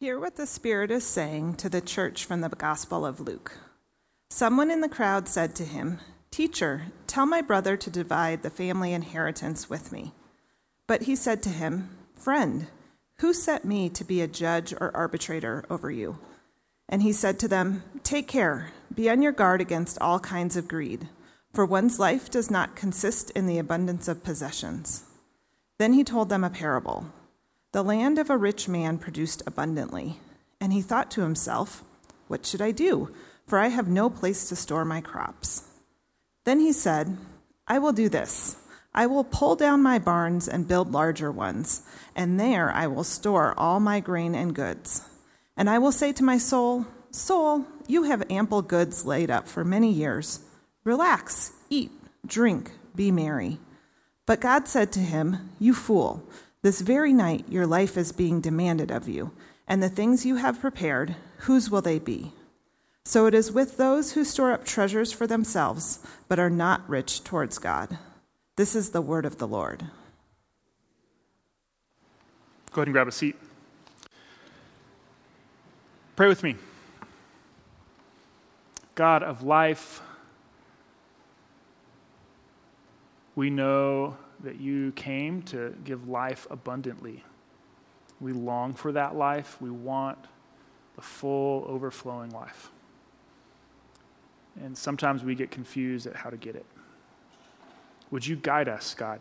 Hear what the Spirit is saying to the church from the Gospel of Luke. Someone in the crowd said to him, Teacher, tell my brother to divide the family inheritance with me. But he said to him, Friend, who set me to be a judge or arbitrator over you? And he said to them, Take care, be on your guard against all kinds of greed, for one's life does not consist in the abundance of possessions. Then he told them a parable. The land of a rich man produced abundantly, and he thought to himself, What should I do? For I have no place to store my crops. Then he said, I will do this. I will pull down my barns and build larger ones, and there I will store all my grain and goods. And I will say to my soul, Soul, you have ample goods laid up for many years. Relax, eat, drink, be merry. But God said to him, You fool. This very night your life is being demanded of you, and the things you have prepared, whose will they be? So it is with those who store up treasures for themselves, but are not rich towards God. This is the word of the Lord. Go ahead and grab a seat. Pray with me. God of life, we know that you came to give life abundantly. We long for that life. We want the full, overflowing life. And sometimes we get confused at how to get it. Would you guide us, God?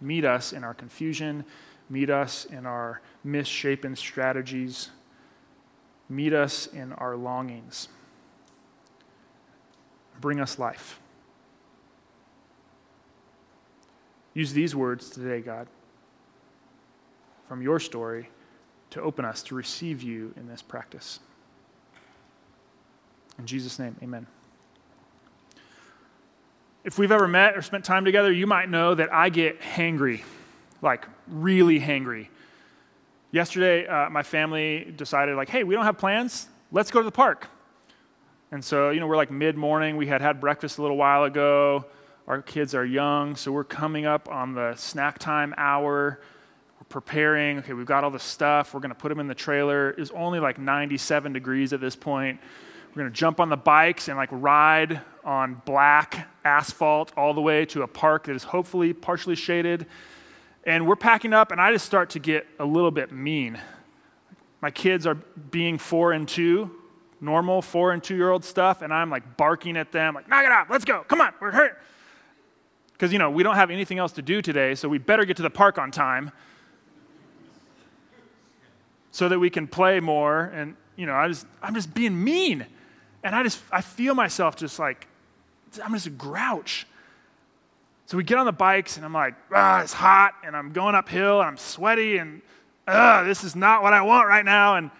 Meet us in our confusion, meet us in our misshapen strategies, meet us in our longings. Bring us life. Use these words today, God, from your story to open us to receive you in this practice. In Jesus' name, amen. If we've ever met or spent time together, you might know that I get hangry, like really hangry. Yesterday, uh, my family decided, like, hey, we don't have plans. Let's go to the park. And so, you know, we're like mid morning. We had had breakfast a little while ago. Our kids are young, so we're coming up on the snack time hour. We're preparing. Okay, we've got all the stuff. We're going to put them in the trailer. It's only like 97 degrees at this point. We're going to jump on the bikes and like ride on black asphalt all the way to a park that is hopefully partially shaded. And we're packing up, and I just start to get a little bit mean. My kids are being four and two, normal four and two year old stuff, and I'm like barking at them, like, knock it off, let's go, come on, we're hurt because, you know, we don't have anything else to do today, so we better get to the park on time so that we can play more. And, you know, I just, I'm just being mean. And I just, I feel myself just like, I'm just a grouch. So we get on the bikes, and I'm like, ah, it's hot, and I'm going uphill, and I'm sweaty, and ah, this is not what I want right now. And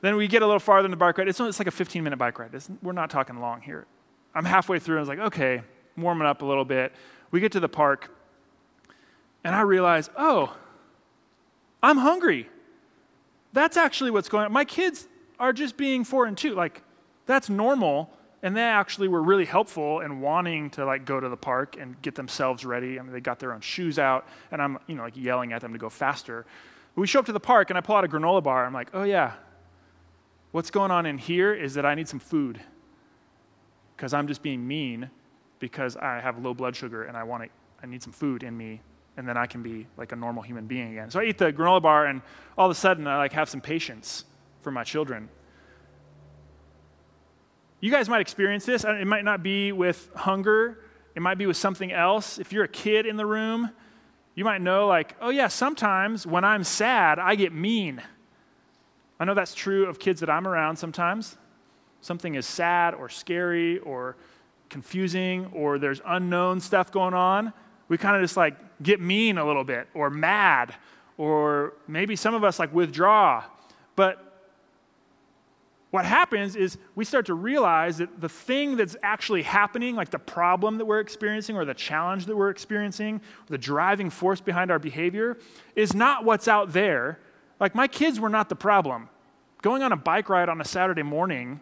then we get a little farther in the bike ride. It's, it's like a 15 minute bike ride. It's, we're not talking long here. I'm halfway through, and I was like, okay, warming up a little bit. We get to the park, and I realize, oh, I'm hungry. That's actually what's going on. My kids are just being four and two. Like, that's normal. And they actually were really helpful in wanting to like go to the park and get themselves ready. I mean, they got their own shoes out, and I'm, you know, like yelling at them to go faster. We show up to the park, and I pull out a granola bar. I'm like, oh yeah, what's going on in here is that I need some food because I'm just being mean because I have low blood sugar and I want to, I need some food in me and then I can be like a normal human being again. So I eat the granola bar and all of a sudden I like have some patience for my children. You guys might experience this. It might not be with hunger. It might be with something else. If you're a kid in the room, you might know like, oh yeah, sometimes when I'm sad, I get mean. I know that's true of kids that I'm around sometimes. Something is sad or scary or confusing or there's unknown stuff going on, we kind of just like get mean a little bit or mad or maybe some of us like withdraw. But what happens is we start to realize that the thing that's actually happening, like the problem that we're experiencing or the challenge that we're experiencing, the driving force behind our behavior, is not what's out there. Like my kids were not the problem. Going on a bike ride on a Saturday morning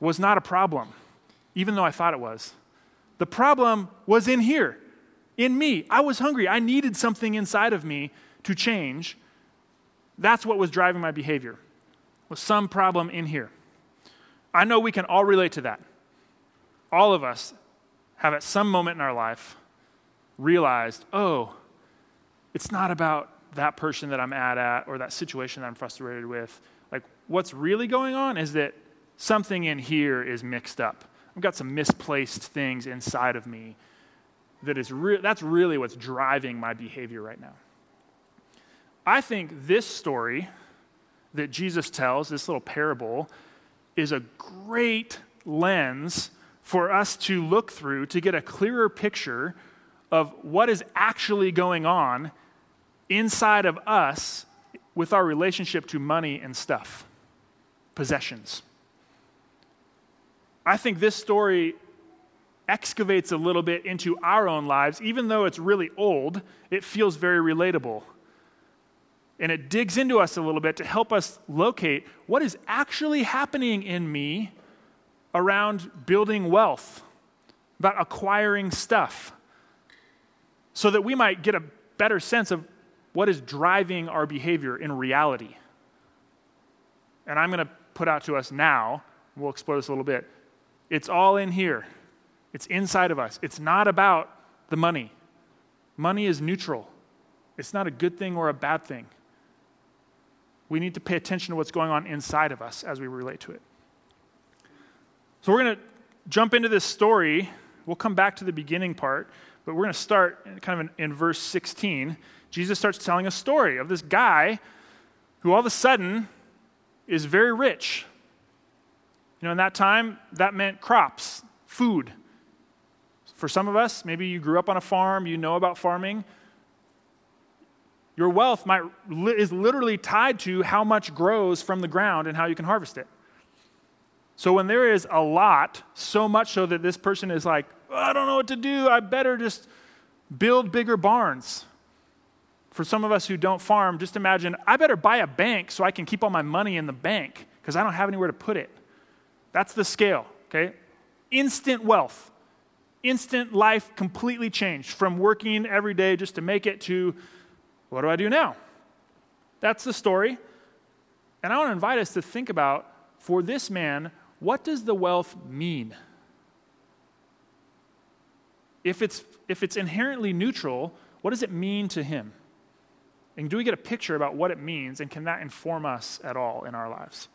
was not a problem even though I thought it was. The problem was in here, in me. I was hungry. I needed something inside of me to change. That's what was driving my behavior. was some problem in here. I know we can all relate to that. All of us have at some moment in our life realized, oh, it's not about that person that I'm mad at or that situation that I'm frustrated with. Like, what's really going on is that something in here is mixed up. I've got some misplaced things inside of me that is re- that's really what's driving my behavior right now. I think this story that Jesus tells, this little parable, is a great lens for us to look through to get a clearer picture of what is actually going on inside of us with our relationship to money and stuff, possessions. I think this story excavates a little bit into our own lives. Even though it's really old, it feels very relatable. And it digs into us a little bit to help us locate what is actually happening in me around building wealth, about acquiring stuff, so that we might get a better sense of what is driving our behavior in reality. And I'm going to put out to us now, we'll explore this a little bit. It's all in here, it's inside of us. It's not about the money. Money is neutral, it's not a good thing or a bad thing. We need to pay attention to what's going on inside of us as we relate to it. So we're going to jump into this story. We'll come back to the beginning part, but we're going to start kind of in, in verse 16. Jesus starts telling a story of this guy who all of a sudden is very rich. You know, in that time, that meant crops, food. For some of us, maybe you grew up on a farm, you know about farming. Your wealth might, is literally tied to how much grows from the ground and how you can harvest it. So when there is a lot, so much so that this person is like, I don't know what to do, I better just build bigger barns for some of us who don't farm, just imagine I better buy a bank so I can keep all my money in the bank because I don't have anywhere to put it. That's the scale, okay? Instant wealth, instant life completely changed from working every day just to make it to what do I do now? That's the story. And I want to invite us to think about for this man, what does the wealth mean? If it's, if it's inherently neutral, what does it mean to him? And do we get a picture about what it means, and can that inform us at all in our lives?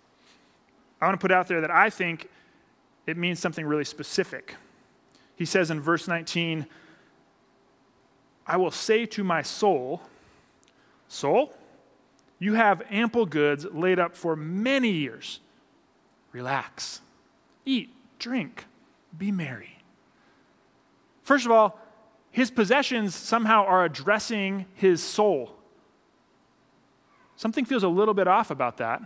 I want to put out there that I think it means something really specific. He says in verse 19, I will say to my soul, Soul, you have ample goods laid up for many years. Relax, eat, drink, be merry. First of all, his possessions somehow are addressing his soul. Something feels a little bit off about that.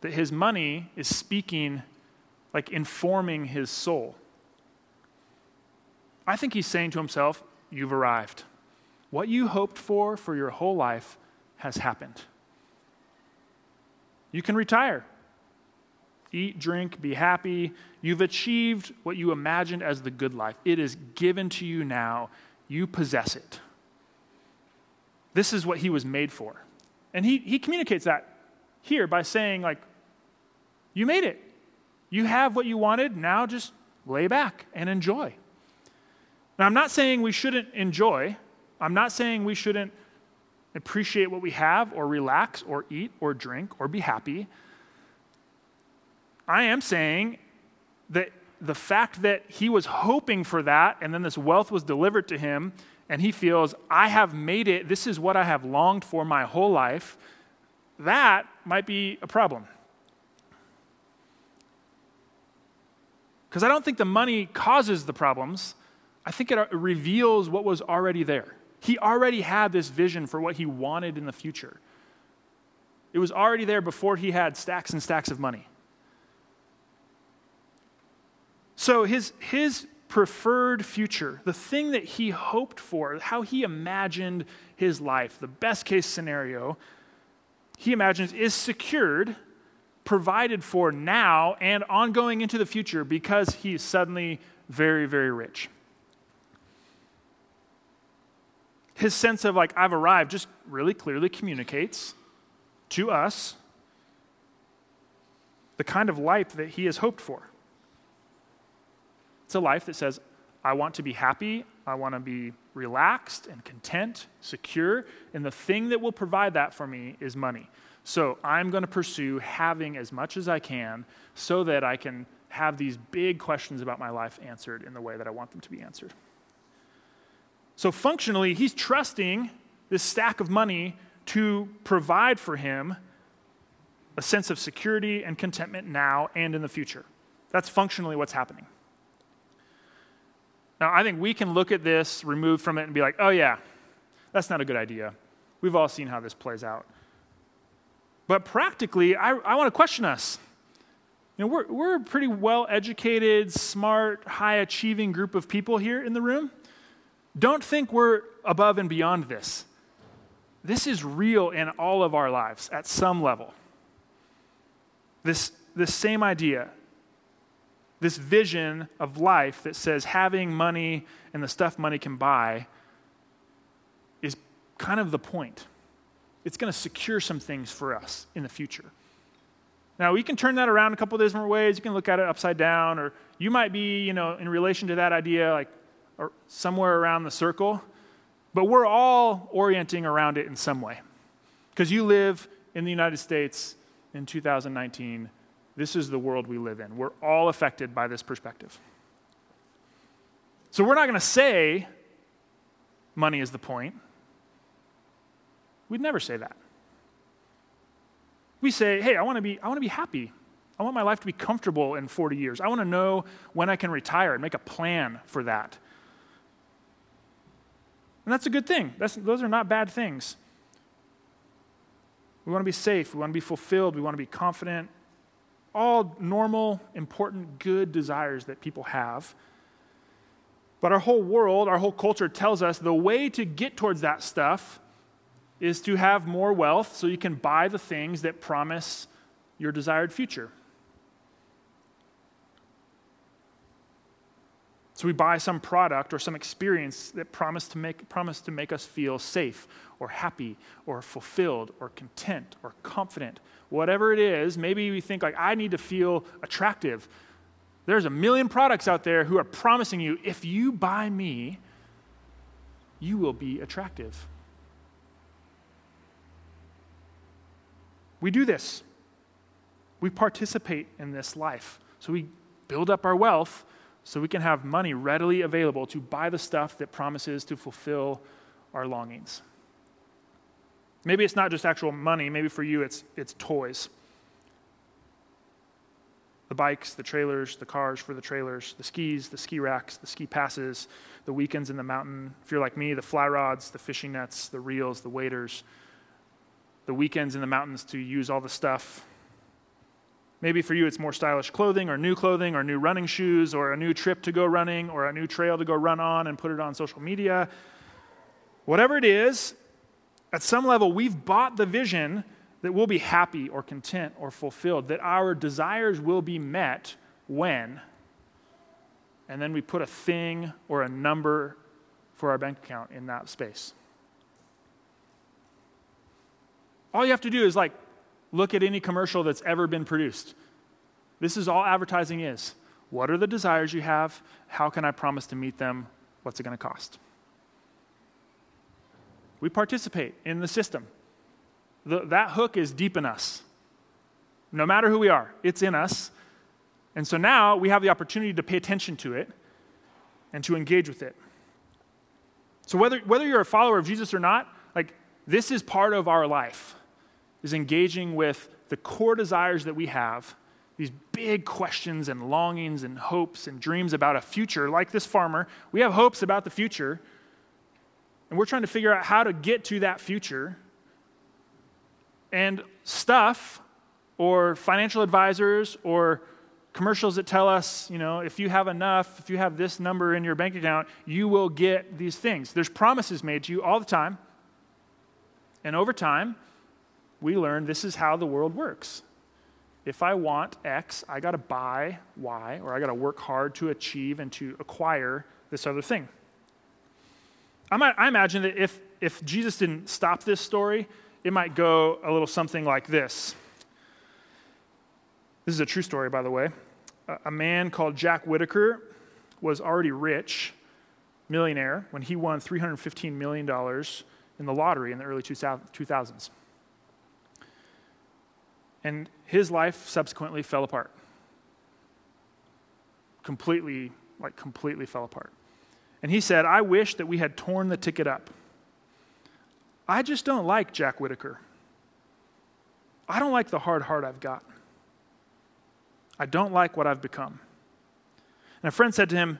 That his money is speaking, like informing his soul. I think he's saying to himself, You've arrived. What you hoped for for your whole life has happened. You can retire. Eat, drink, be happy. You've achieved what you imagined as the good life. It is given to you now. You possess it. This is what he was made for. And he, he communicates that here by saying, like, you made it. You have what you wanted. Now just lay back and enjoy. Now, I'm not saying we shouldn't enjoy. I'm not saying we shouldn't appreciate what we have or relax or eat or drink or be happy. I am saying that the fact that he was hoping for that and then this wealth was delivered to him and he feels, I have made it, this is what I have longed for my whole life, that might be a problem. Because I don't think the money causes the problems, I think it uh, reveals what was already there. He already had this vision for what he wanted in the future. It was already there before he had stacks and stacks of money. So his, his preferred future, the thing that he hoped for, how he imagined his life, the best case scenario, he imagines is secured, provided for now, and ongoing into the future because he's suddenly very, very rich. His sense of, like, I've arrived just really clearly communicates to us the kind of life that he has hoped for. It's a life that says, I want to be happy, I want to be relaxed and content, secure, and the thing that will provide that for me is money. So I'm going to pursue having as much as I can so that I can have these big questions about my life answered in the way that I want them to be answered. So functionally, he's trusting this stack of money to provide for him a sense of security and contentment now and in the future. That's functionally what's happening. Now, I think we can look at this, remove from it, and be like, oh, yeah, that's not a good idea. We've all seen how this plays out. But practically, I, I want to question us. You know, we're, we're a pretty well educated, smart, high achieving group of people here in the room. Don't think we're above and beyond this. This is real in all of our lives at some level. This, this same idea, this vision of life that says having money and the stuff money can buy is kind of the point. It's going to secure some things for us in the future. Now, we can turn that around a couple of different ways. You can look at it upside down, or you might be, you know, in relation to that idea, like somewhere around the circle. But we're all orienting around it in some way. Because you live in the United States in 2019. This is the world we live in. We're all affected by this perspective. So we're not going to say money is the point. We'd never say that. We say, hey, I want to be, I want to be happy. I want my life to be comfortable in 40 years. I want to know when I can retire and make a plan for that. And that's a good thing. That's, those are not bad things. We want to be safe. We want to be fulfilled. We want to be confident. All normal, important, good desires that people have. But our whole world, our whole culture tells us the way to get towards that stuff is to have more wealth so you can buy the things that promise your desired future. So we buy some product or some experience that promise to make, promise to make us feel safe or happy or fulfilled or content or confident. Whatever it is, maybe we think like I need to feel attractive. There's a million products out there who are promising you if you buy me, you will be attractive. We do this. We participate in this life. So we build up our wealth so we can have money readily available to buy the stuff that promises to fulfill our longings. Maybe it's not just actual money, maybe for you it's, it's toys. The bikes, the trailers, the cars for the trailers, the skis, the ski racks, the ski passes, the weekends in the mountain. If you're like me, the fly rods, the fishing nets, the reels, the waders, the weekends in the mountains to use all the stuff Maybe for you, it's more stylish clothing or new clothing or new running shoes or a new trip to go running or a new trail to go run on and put it on social media. Whatever it is, at some level, we've bought the vision that we'll be happy or content or fulfilled, that our desires will be met when. And then we put a thing or a number for our bank account in that space. All you have to do is like Look at any commercial that's ever been produced. This is all advertising is. What are the desires you have? How can I promise to meet them? What's it going to cost? We participate in the system. The, that hook is deep in us. No matter who we are, it's in us. And so now we have the opportunity to pay attention to it and to engage with it. So whether, whether you're a follower of Jesus or not, like this is part of our life is engaging with the core desires that we have, these big questions and longings and hopes and dreams about a future, like this farmer. We have hopes about the future, and we're trying to figure out how to get to that future. And stuff, or financial advisors, or commercials that tell us, you know, if you have enough, if you have this number in your bank account, you will get these things. There's promises made to you all the time. And over time, we learn this is how the world works. If I want X, I got to buy Y, or I got to work hard to achieve and to acquire this other thing. I, imagine that if, if Jesus didn't stop this story, it might go a little something like this. This is a true story, by the way. A man called Jack Whittaker was already rich, millionaire, when he won $315 million in the lottery in the early 2000s. And his life subsequently fell apart. Completely, like, completely fell apart. And he said, I wish that we had torn the ticket up. I just don't like Jack Whittaker. I don't like the hard heart I've got. I don't like what I've become. And a friend said to him,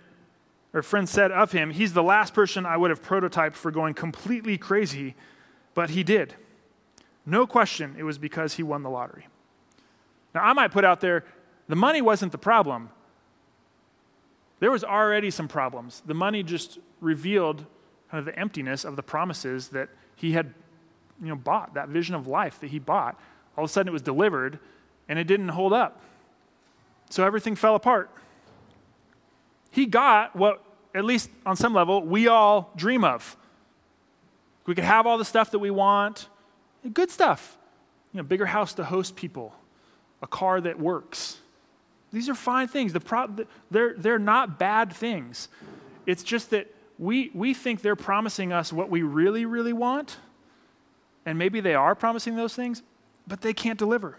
or a friend said of him, he's the last person I would have prototyped for going completely crazy, but he did. No question, it was because he won the lottery. Now, I might put out there the money wasn't the problem. There was already some problems. The money just revealed kind of the emptiness of the promises that he had you know, bought, that vision of life that he bought. All of a sudden it was delivered and it didn't hold up. So everything fell apart. He got what, at least on some level, we all dream of. We could have all the stuff that we want, good stuff. You know, bigger house to host people, a car that works. These are fine things. The pro- they're, they're not bad things. It's just that we, we think they're promising us what we really, really want. And maybe they are promising those things, but they can't deliver.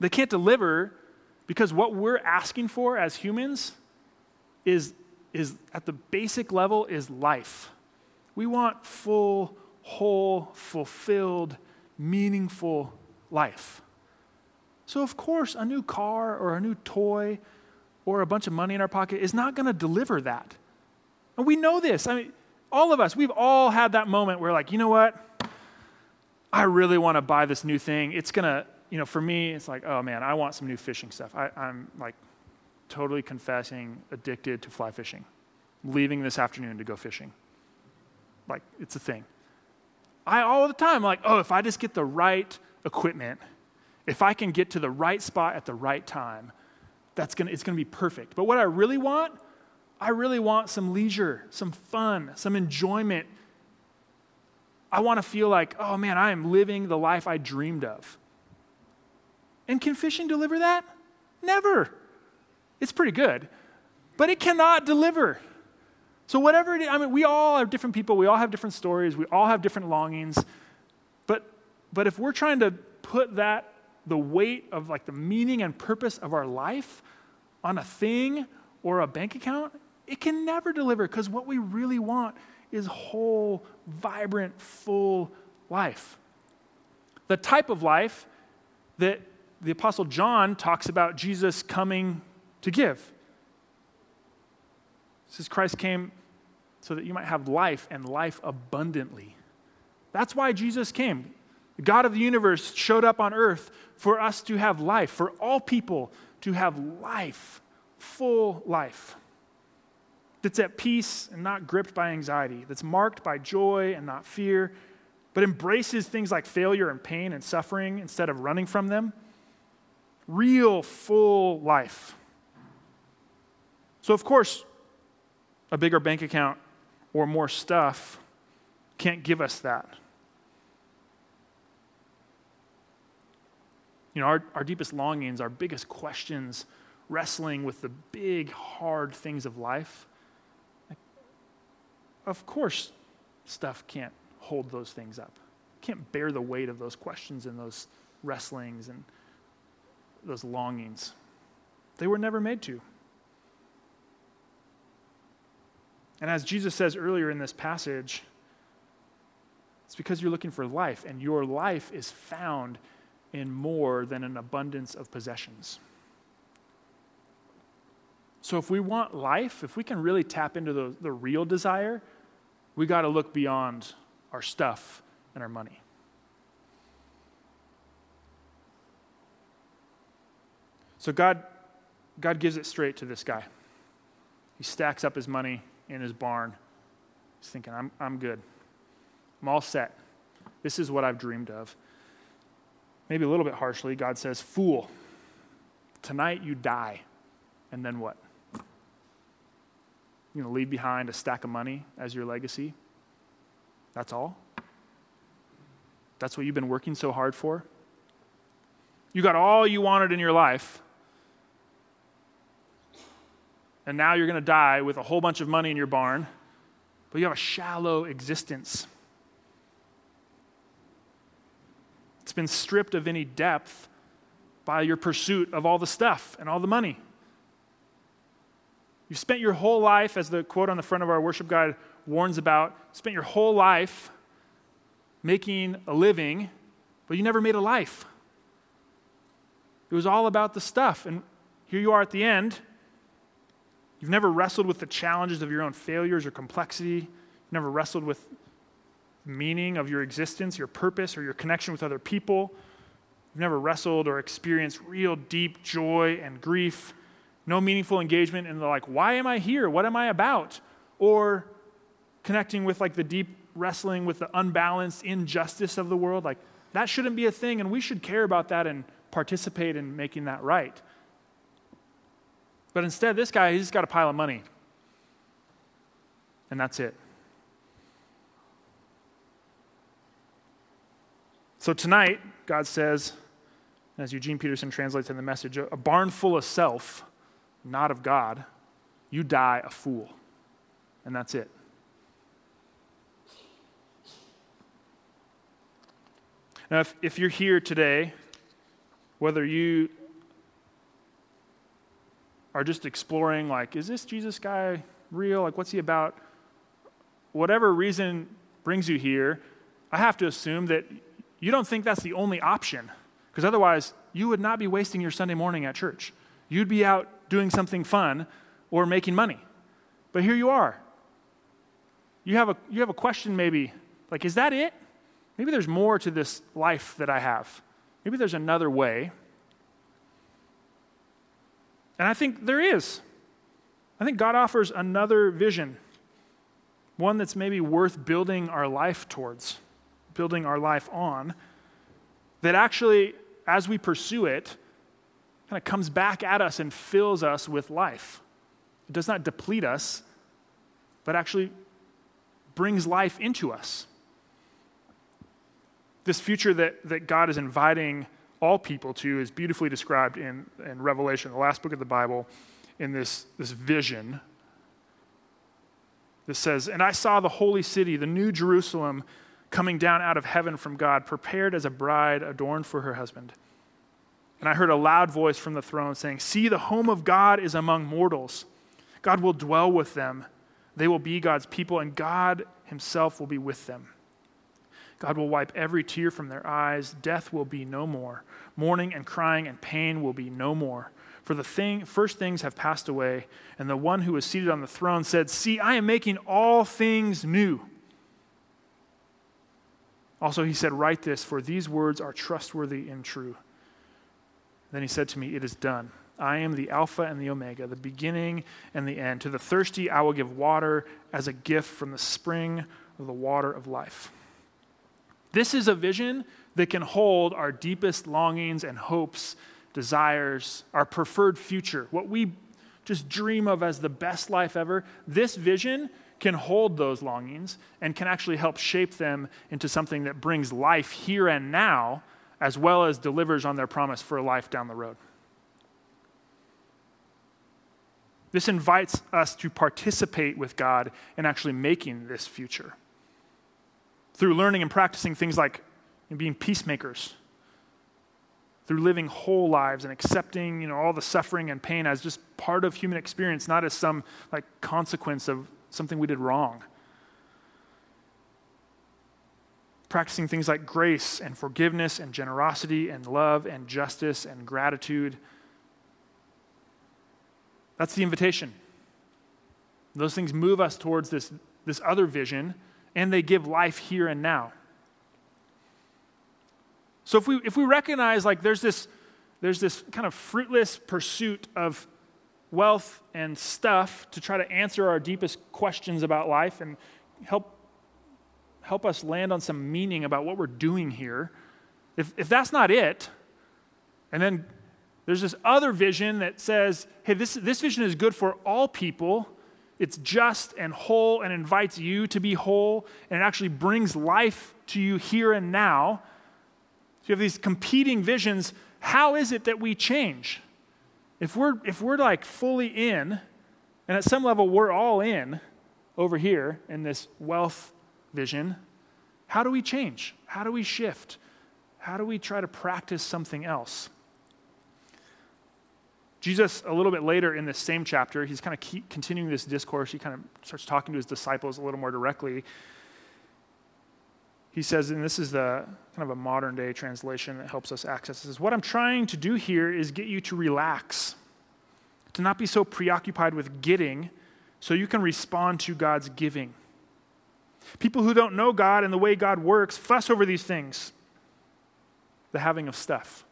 They can't deliver because what we're asking for as humans is, is at the basic level is life. We want full, whole, fulfilled, meaningful life. So, of course, a new car or a new toy or a bunch of money in our pocket is not going to deliver that. And we know this. I mean, all of us, we've all had that moment where, like, you know what? I really want to buy this new thing. It's going to, you know, for me, it's like, oh man, I want some new fishing stuff. I, I'm like totally confessing addicted to fly fishing, leaving this afternoon to go fishing. Like, it's a thing. I all the time, like, oh, if I just get the right equipment, if I can get to the right spot at the right time, that's gonna, it's going to be perfect. But what I really want, I really want some leisure, some fun, some enjoyment. I want to feel like, oh man, I am living the life I dreamed of. And can fishing deliver that? Never. It's pretty good, but it cannot deliver. So, whatever it is, I mean, we all are different people, we all have different stories, we all have different longings. But, but if we're trying to put that the weight of like the meaning and purpose of our life on a thing or a bank account, it can never deliver because what we really want is whole, vibrant, full life. The type of life that the Apostle John talks about Jesus coming to give. It says Christ came so that you might have life and life abundantly. That's why Jesus came. The God of the universe showed up on earth for us to have life, for all people to have life, full life, that's at peace and not gripped by anxiety, that's marked by joy and not fear, but embraces things like failure and pain and suffering instead of running from them. Real, full life. So, of course, a bigger bank account or more stuff can't give us that. You know, our, our deepest longings, our biggest questions, wrestling with the big, hard things of life, of course, stuff can't hold those things up. Can't bear the weight of those questions and those wrestlings and those longings. They were never made to. And as Jesus says earlier in this passage, it's because you're looking for life, and your life is found in more than an abundance of possessions. So, if we want life, if we can really tap into the, the real desire, we got to look beyond our stuff and our money. So, God, God gives it straight to this guy. He stacks up his money in his barn. He's thinking, I'm, I'm good. I'm all set. This is what I've dreamed of maybe a little bit harshly, God says, Fool, tonight you die. And then what? You know, leave behind a stack of money as your legacy? That's all? That's what you've been working so hard for? You got all you wanted in your life, and now you're going to die with a whole bunch of money in your barn, but you have a shallow existence. It's been stripped of any depth by your pursuit of all the stuff and all the money. You've spent your whole life, as the quote on the front of our worship guide warns about, spent your whole life making a living, but you never made a life. It was all about the stuff. And here you are at the end. You've never wrestled with the challenges of your own failures or complexity. You've never wrestled with meaning of your existence, your purpose, or your connection with other people. You've never wrestled or experienced real deep joy and grief. No meaningful engagement in the like, why am I here? What am I about? Or connecting with like the deep wrestling with the unbalanced injustice of the world. Like, that shouldn't be a thing, and we should care about that and participate in making that right. But instead, this guy, he's got a pile of money. And that's it. So tonight, God says, as Eugene Peterson translates in the message, a barn full of self, not of God, you die a fool. And that's it. Now, if, if you're here today, whether you are just exploring, like, is this Jesus guy real? Like, what's he about? Whatever reason brings you here, I have to assume that you don't think that's the only option, because otherwise, you would not be wasting your Sunday morning at church. You'd be out doing something fun or making money. But here you are. You have a, you have a question, maybe, like, is that it? Maybe there's more to this life that I have. Maybe there's another way. And I think there is. I think God offers another vision, one that's maybe worth building our life towards, building our life on, that actually, as we pursue it, kind of comes back at us and fills us with life. It does not deplete us, but actually brings life into us this future that, that God is inviting all people to is beautifully described in, in Revelation, the last book of the Bible, in this, this vision. This says, And I saw the holy city, the new Jerusalem, coming down out of heaven from God, prepared as a bride adorned for her husband. And I heard a loud voice from the throne saying, See, the home of God is among mortals. God will dwell with them. They will be God's people, and God himself will be with them. God will wipe every tear from their eyes. Death will be no more. Mourning and crying and pain will be no more. For the thing, first things have passed away. And the one who was seated on the throne said, See, I am making all things new. Also, he said, Write this, for these words are trustworthy and true. Then he said to me, It is done. I am the Alpha and the Omega, the beginning and the end. To the thirsty, I will give water as a gift from the spring of the water of life. This is a vision that can hold our deepest longings and hopes, desires, our preferred future, what we just dream of as the best life ever. This vision can hold those longings and can actually help shape them into something that brings life here and now, as well as delivers on their promise for a life down the road. This invites us to participate with God in actually making this future through learning and practicing things like being peacemakers, through living whole lives and accepting you know, all the suffering and pain as just part of human experience, not as some like consequence of something we did wrong. Practicing things like grace and forgiveness and generosity and love and justice and gratitude. That's the invitation. Those things move us towards this, this other vision and they give life here and now. So if we, if we recognize like there's this, there's this kind of fruitless pursuit of wealth and stuff to try to answer our deepest questions about life and help, help us land on some meaning about what we're doing here, if, if that's not it, and then there's this other vision that says, hey, this, this vision is good for all people, it's just and whole and invites you to be whole, and it actually brings life to you here and now. So you have these competing visions. how is it that we change? If we're, if we're like fully in, and at some level we're all in over here in this wealth vision, how do we change? How do we shift? How do we try to practice something else? Jesus, a little bit later in this same chapter, he's kind of continuing this discourse. He kind of starts talking to his disciples a little more directly. He says, and this is the kind of a modern day translation that helps us access this. What I'm trying to do here is get you to relax, to not be so preoccupied with getting, so you can respond to God's giving. People who don't know God and the way God works fuss over these things, the having of stuff.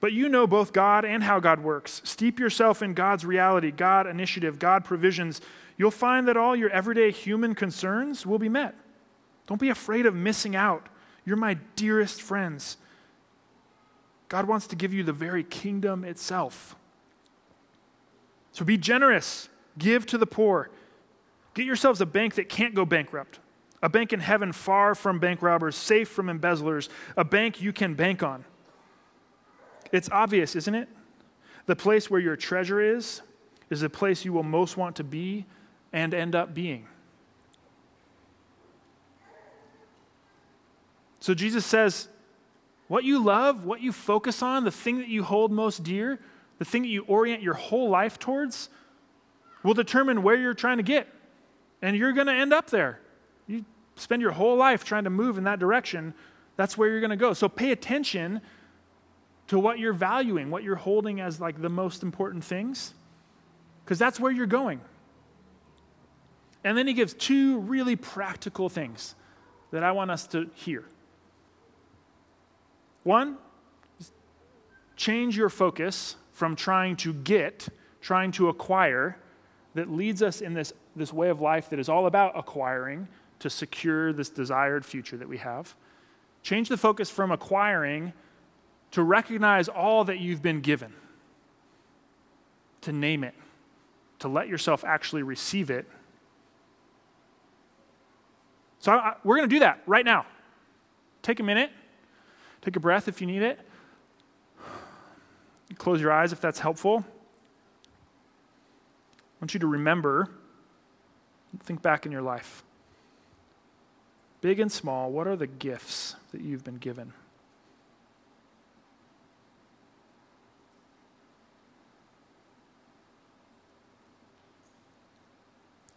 But you know both God and how God works. Steep yourself in God's reality, God initiative, God provisions. You'll find that all your everyday human concerns will be met. Don't be afraid of missing out. You're my dearest friends. God wants to give you the very kingdom itself. So be generous, give to the poor. Get yourselves a bank that can't go bankrupt, a bank in heaven far from bank robbers, safe from embezzlers, a bank you can bank on. It's obvious, isn't it? The place where your treasure is, is the place you will most want to be and end up being. So Jesus says, what you love, what you focus on, the thing that you hold most dear, the thing that you orient your whole life towards, will determine where you're trying to get. And you're going to end up there. You spend your whole life trying to move in that direction, that's where you're going to go. So pay attention to what you're valuing, what you're holding as like the most important things, because that's where you're going. And then he gives two really practical things that I want us to hear. One, change your focus from trying to get, trying to acquire, that leads us in this, this way of life that is all about acquiring to secure this desired future that we have. Change the focus from acquiring to recognize all that you've been given, to name it, to let yourself actually receive it. So I, we're going to do that right now. Take a minute, take a breath if you need it. Close your eyes if that's helpful. I want you to remember, think back in your life. Big and small, what are the gifts that you've been given?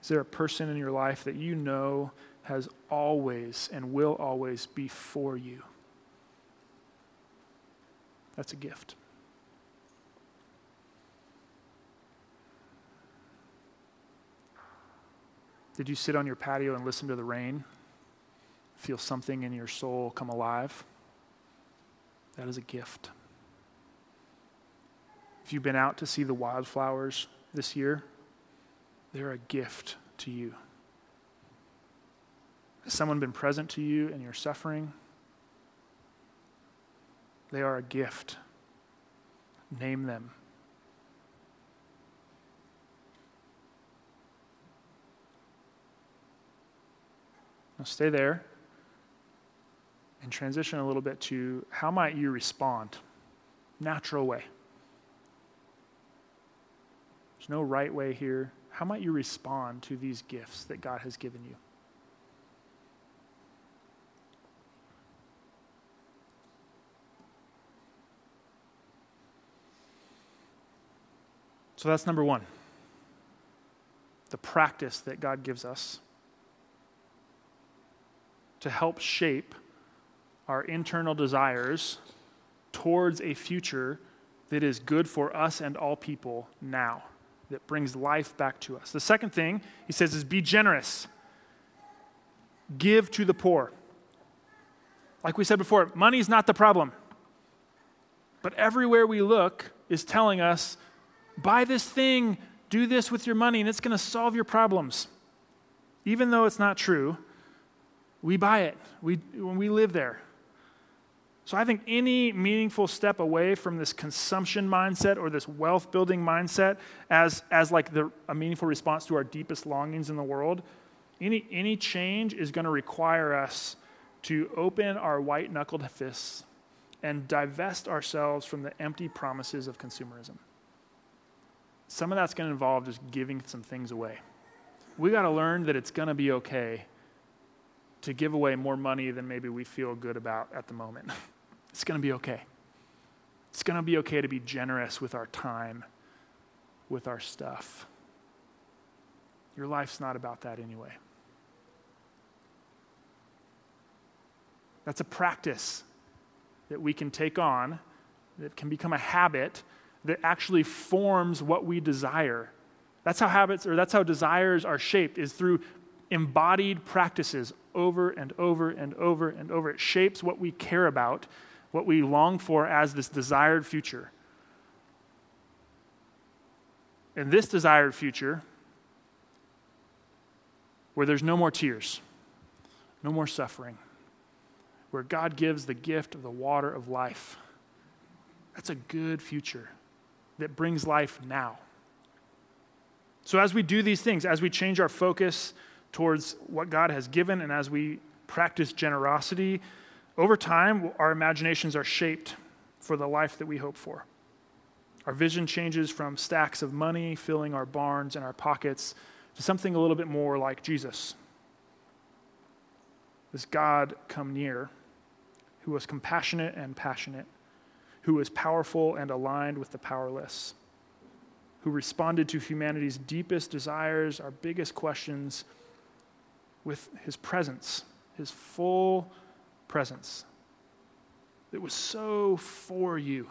Is there a person in your life that you know has always and will always be for you? That's a gift. Did you sit on your patio and listen to the rain? Feel something in your soul come alive? That is a gift. If you've been out to see the wildflowers this year, they're a gift to you. Has someone been present to you in your suffering? They are a gift. Name them. Now stay there and transition a little bit to how might you respond? Natural way. There's no right way here. How might you respond to these gifts that God has given you? So that's number one the practice that God gives us to help shape our internal desires towards a future that is good for us and all people now that brings life back to us. The second thing he says is be generous, give to the poor. Like we said before, money is not the problem. But everywhere we look is telling us buy this thing, do this with your money, and it's going to solve your problems. Even though it's not true, we buy it we, when we live there. So I think any meaningful step away from this consumption mindset or this wealth building mindset as, as like the, a meaningful response to our deepest longings in the world, any, any change is going to require us to open our white knuckled fists and divest ourselves from the empty promises of consumerism. Some of that's going to involve just giving some things away. We got to learn that it's going to be okay to give away more money than maybe we feel good about at the moment. it's going to be okay. It's going to be okay to be generous with our time, with our stuff. Your life's not about that anyway. That's a practice that we can take on, that can become a habit that actually forms what we desire. That's how habits, or that's how desires are shaped, is through embodied practices over and over and over and over. It shapes what we care about, what we long for as this desired future. And this desired future, where there's no more tears, no more suffering, where God gives the gift of the water of life. That's a good future that brings life now. So, as we do these things, as we change our focus towards what God has given, and as we practice generosity, over time, our imaginations are shaped for the life that we hope for. Our vision changes from stacks of money filling our barns and our pockets to something a little bit more like Jesus. This God come near, who was compassionate and passionate, who was powerful and aligned with the powerless, who responded to humanity's deepest desires, our biggest questions, with his presence, his full presence. It was so for you.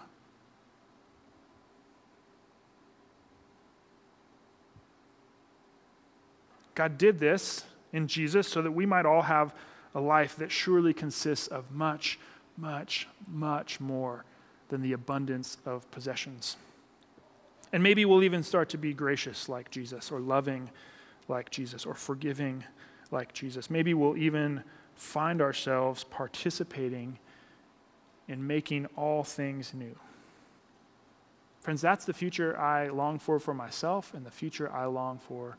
God did this in Jesus so that we might all have a life that surely consists of much, much, much more than the abundance of possessions. And maybe we'll even start to be gracious like Jesus, or loving like Jesus, or forgiving like Jesus. Maybe we'll even find ourselves participating in making all things new. Friends, that's the future I long for for myself and the future I long for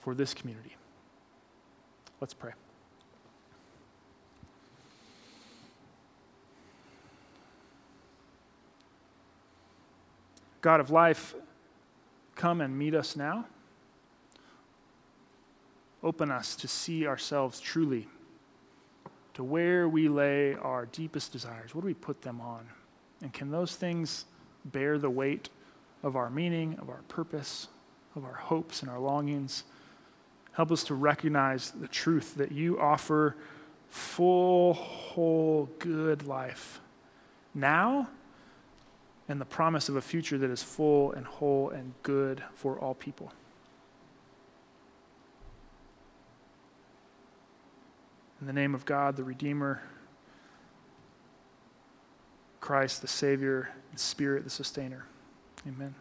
for this community. Let's pray. God of life, come and meet us now. Open us to see ourselves truly, to where we lay our deepest desires. What do we put them on? And can those things bear the weight of our meaning, of our purpose, of our hopes and our longings? Help us to recognize the truth that you offer full, whole, good life now and the promise of a future that is full and whole and good for all people. In the name of God, the Redeemer, Christ, the Savior, and Spirit, the Sustainer. Amen.